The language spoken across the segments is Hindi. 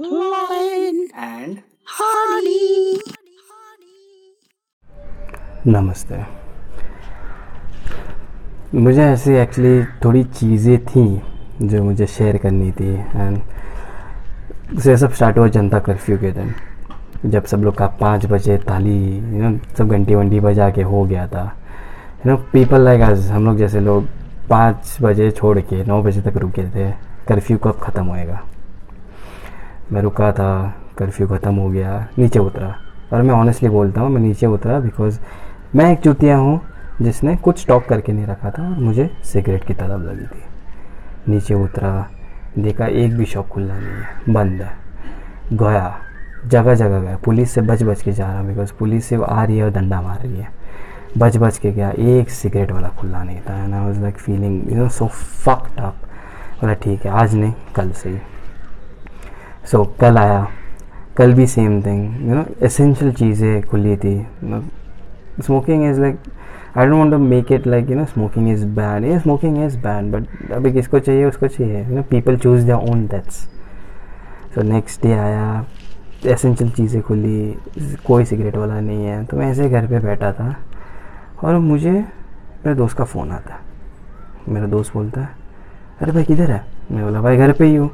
Honey. नमस्ते। मुझे ऐसी एक्चुअली थोड़ी चीज़ें थी जो मुझे शेयर करनी थी एंड से सब स्टार्ट हुआ जनता कर्फ्यू के दिन, जब सब लोग का पाँच बजे ताली यू नो सब घंटी वंटी बजा के हो गया था। You know people like us हम लोग जैसे लोग पाँच बजे छोड़ के नौ बजे तक रुके थे कर्फ्यू कब ख़त्म होएगा? मैं रुका था कर्फ्यू ख़त्म हो गया, नीचे उतरा। और मैं ऑनेस्टली बोलता हूँ, मैं नीचे उतरा बिकॉज़ मैं एक चुतिया हूँ जिसने कुछ स्टॉक करके नहीं रखा था और मुझे सिगरेट की तलब लगी थी। नीचे उतरा, देखा एक भी शॉप खुला नहीं है, बंद है। गया, जगह जगह गया, पुलिस से बच बच के जा रहा बिकॉज़ पुलिस से आ रही है और डंडा मार रही है। बच बच के गया, एक सिगरेट वाला खुला नहीं था। And I was like feeling you know so fucked up बोला, ठीक है, आज नहीं, कल से ही। सो so, कल आया। कल भी same thing you know essential चीज़ें खुली थी। Smoking is like I don't want to make it like you know smoking is bad ये स्मोकिंग इज़ बैड बट अभी किसको चाहिए उसको चाहिए। You know people choose their own deaths so next day आया एसेंशियल चीज़ें खुली कोई सिगरेट वाला नहीं है। तो मैं ऐसे घर पे बैठा था और मुझे मेरे दोस्त का फ़ोन आता। मेरा दोस्त बोलता है अरे भाई किधर है? मैं बोला भाई घर पे ही हूँ।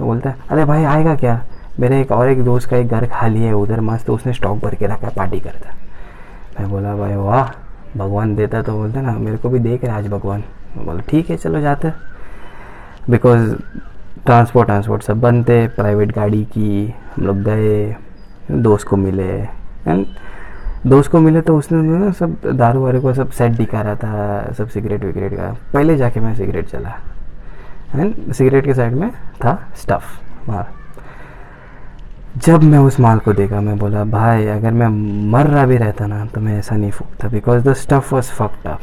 तो बोलता है, अरे भाई, आएगा क्या? मेरे एक और एक दोस्त का एक घर खाली है, उधर मस्त तो उसने स्टॉक भर के रखा है पार्टी करता मैं बोला, भाई वाह, भगवान देता तो बोलता ना, मेरे को भी देख रहे आज भगवान। मैं बोला, ठीक है, चलो जाते बिकॉज़ ट्रांसपोर्ट ट्रांसपोर्ट सब बंद थे प्राइवेट गाड़ी की, हम लोग गए, दोस्त को मिले। एंड दोस्त को मिले तो उसने ना सब दारू वारू को सब सेट दिखा रहा था, सब सिगरेट विगरेट का। पहले जाके मैं सिगरेट चला एंड सिगरेट के साइड में था स्टफ़ वहाँ। जब मैं उस माल को देखा, मैं बोला, भाई, अगर मैं मर रहा भी रहता ना तो मैं ऐसा नहीं फूकता because the stuff was fucked up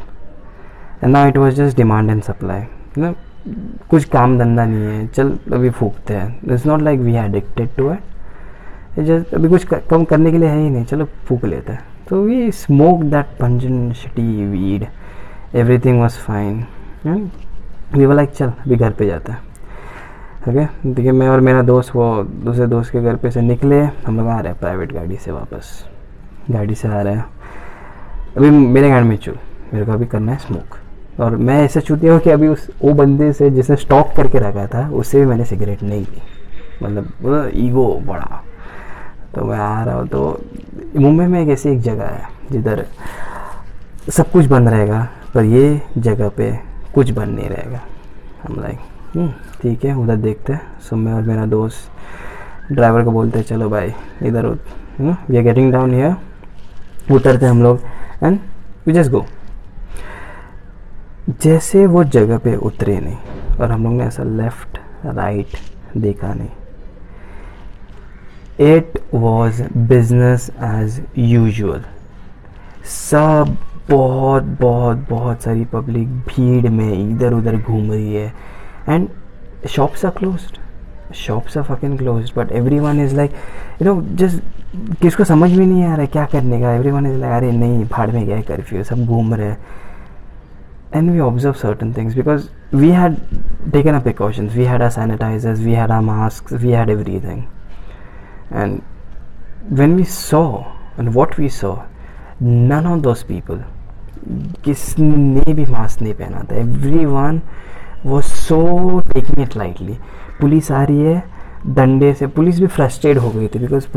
and now it was just demand and supply ना कुछ काम धंधा नहीं है, चल, अभी फूकते हैं। इट्स नॉट लाइक वी है एडिक्टेड टू इट जस्ट अभी कुछ कम करने के लिए है ही नहीं, चलो फूक लेते हैं। तो we smoke that Panjan shitty weed everything was fine we वो लाइक चल, अभी घर पे जाता है। ओके देखिए, मैं और मेरा दोस्त, वो दूसरे दोस्त के घर पे से निकले। हम लोग आ रहे हैं प्राइवेट गाड़ी से वापस। गाड़ी से आ रहे हैं। अभी मेरे गाड़ी में चू मेरे को अभी करना है स्मोक और मैं ऐसा चूती हूँ कि अभी उस, वो बंदे से जिसने स्टॉक करके रखा था, उससे भी मैंने सिगरेट नहीं ली मतलब ईगो बड़ा। तो मैं आ रहा हूँ तो मुंबई में एक ऐसी एक जगह है, जिधर सब कुछ बंद रहेगा, पर ये जगह पे कुछ बन नहीं रहेगा। हम लाइक ठीक है, उधर देखते हैं। सो मैं और मेरा दोस्त ड्राइवर को बोलते हैं, चलो भाई, इधर we are getting down here उतरते हम लोग एंड वी जस्ट गो जैसे वो जगह पे उतरे नहीं, और हम लोग ने ऐसा लेफ़्ट राइट देखा नहीं। It was business as usual सब बहुत बहुत बहुत सारी पब्लिक भीड़ में इधर उधर घूम रही है। And shops are close shops are fucking close but everyone is like you know just किसको समझ में नहीं आ रहा है क्या करने का? एवरी वन इज़ लाइक अरे नहीं, भाड़ में गया कर्फ्यू सब घूम रहे and we observe certain things because we had taken a precautions we had a sanitiser we had a mask we had everything and when we saw and what we saw none of those people किसने भी मास्क नहीं पहना था। एवरी वन वो so taking it lightly police आ रही है, डंडे से। पुलिस भी फ्रस्ट्रेट हो गई थी बिकॉज़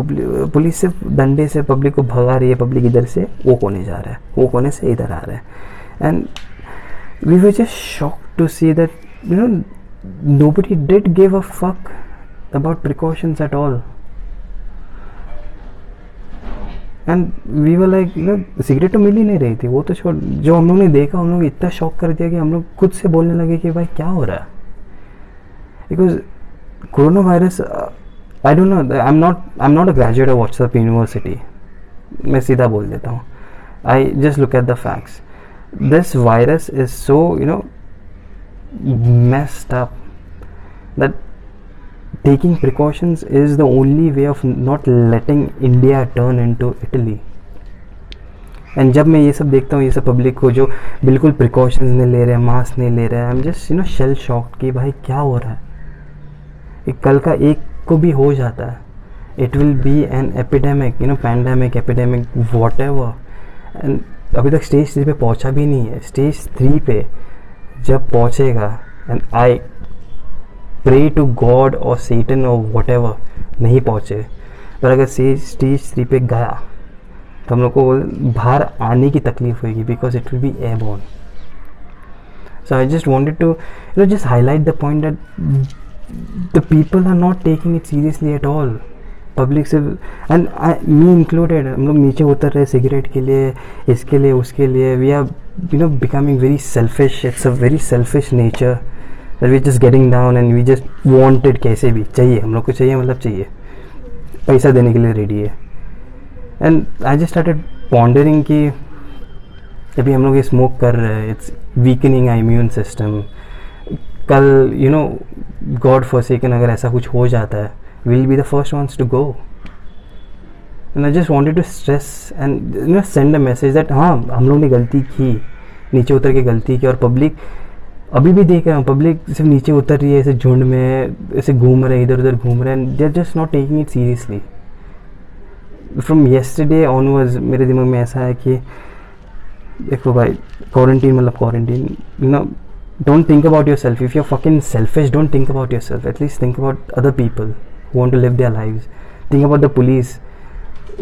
पुलिस से डंडे से पब्लिक को भगा रही है पब्लिक इधर से, वो कोने जा रहा है। वो कोने से इधर आ रहा है। And we were just shock to see that you know buddy did give a fuck about precautions at and we were like you cigarette तो मिल ही नहीं रही थी। वो तो छोड़, जो हम लोग ने देखा हम लोग इतना शॉक कर दिया कि हम लोग खुद से बोलने लगे कि भाई, क्या हो रहा है? Because corona virus I don't know I am not I am not a graduate of WhatsApp university मैं सीधा बोल देता हूँ। I just look at the facts this virus is so you know messed up that taking precautions is the only way of not letting India turn into Italy. And जब मैं ये सब देखता हूँ, ये सब पब्लिक को जो बिल्कुल प्रिकॉशंस नहीं ले रहे हैं मास्क नहीं ले रहे हैं I am just you know shell shock कि भाई क्या हो रहा है? एक कल का एक को भी हो जाता है। It will be an epidemic you know pandemic epidemic whatever and अभी तक स्टेज थ्री पे पहुँचा भी नहीं है। स्टेज थ्री पे जब पहुंचेगा and I pray to god और सेटन और वट नहीं पहुँचे। पर अगर स्टेज स्टेज थ्री पे गया तो हम लोग को बाहर आने की तकलीफ़ होगी because it will be a airborne So I just wanted to, you know, just highlight the point that the people are not taking it seriously at all. Public से एंड मी इंक्लूडेड हम लोग नीचे उतर रहे सिगरेट के लिए इसके लिए उसके लिए। We are you know becoming very selfish it's a very selfish nature that we just getting down and we just wanted कैसे भी, चाहिए, हम लोग को चाहिए मतलब चाहिए। पैसा देने के लिए रेडी है। And I just started pondering कि अभी हम लोग ये स्मोक कर रहे हैं it's weakening I immune system कल you know god for second अगर ऐसा कुछ हो जाता है will be the first wants to go and I just wanted to stress and you know send a message that हाँ हम लोग ने गलती की, नीचे उतर के गलती की और पब्लिक अभी भी देख रहे हैं पब्लिक सिर्फ़ नीचे उतर रही है, ऐसे झुंड में, ऐसे घूम रहे हैं इधर उधर घूम रहे हैं they are just not taking it seriously from yesterday onwards मेरे दिमाग में ऐसा है कि, देखो भाई क्वारंटीन मतलब quarantine you know don't think about yourself if you are fucking selfish don't think about yourself at least think about other people who want to live their live think about the police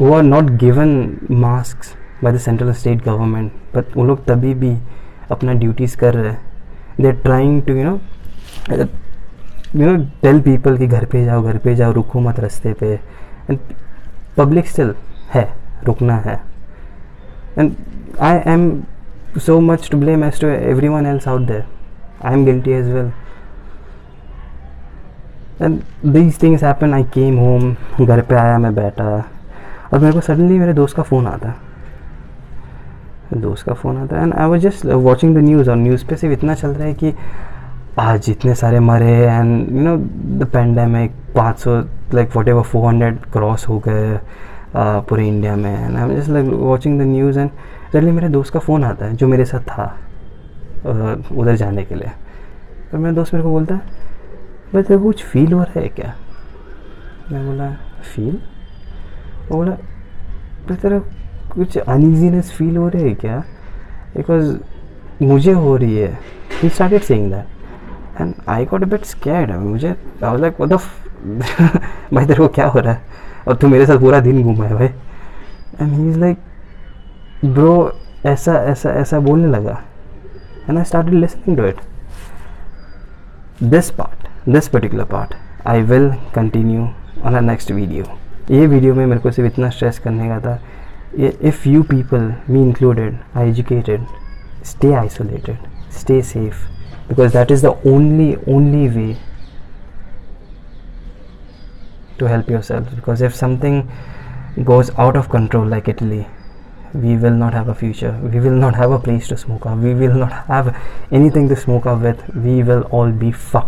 who are not given mask by the central state government but वो लोग तभी भी अपना ड्यूटीज़ कर रहे हैं. They trying to you know you know tell people कि घर पे जाओ, घर पे जाओ, रुको मत रास्ते पे। एंड पब्लिक स्टिल है, रुकना है। And I am so much to blame as to everyone else out there I am guilty as well and these things happen I came home घर पे आया, मैं बैठा। और मेरे को सडनली मेरे दोस्त का फ़ोन आता। है दोस्त का फ़ोन आता है। And I was just watching the news और न्यूज़ पे सिर्फ़ इतना चल रहा है कि आज इतने सारे मरे and you know the pandemic पाँच सौ like whatever four hundred cross हो गए पूरे इंडिया में। And I just like watching the news and suddenly मेरे दोस्त का फ़ोन आता है, जो मेरे साथ था उधर जाने के लिए। तो मेरा दोस्त मेरे को बोलता है, भाई, तेरे को कुछ फील हो रहा है क्या? मैं बोला फील वो बोला तेरा कुछ अनइजीनेस फील हो रही है क्या? बिकॉज़ मुझे हो रही है। He started saying that and I got bit scared मुझे लाइक द भाई, तेरे को क्या हो रहा है? और तू मेरे साथ पूरा दिन घूमा है भाई। And he is like bro ऐसा ऐसा ऐसा बोलने लगा. And I start listening to it this part this particular part I will continue on a next video ये वीडियो में मेरे को सिर्फ़ इतना स्ट्रेस करने का था if you people, me included, are educated, stay isolated, stay safe, because that is the only only way to help yourself. Because if something goes out of control, like Italy, we will not have a future. We will not have a place to smoke up. We will not have anything to smoke up with. We will all be fucked.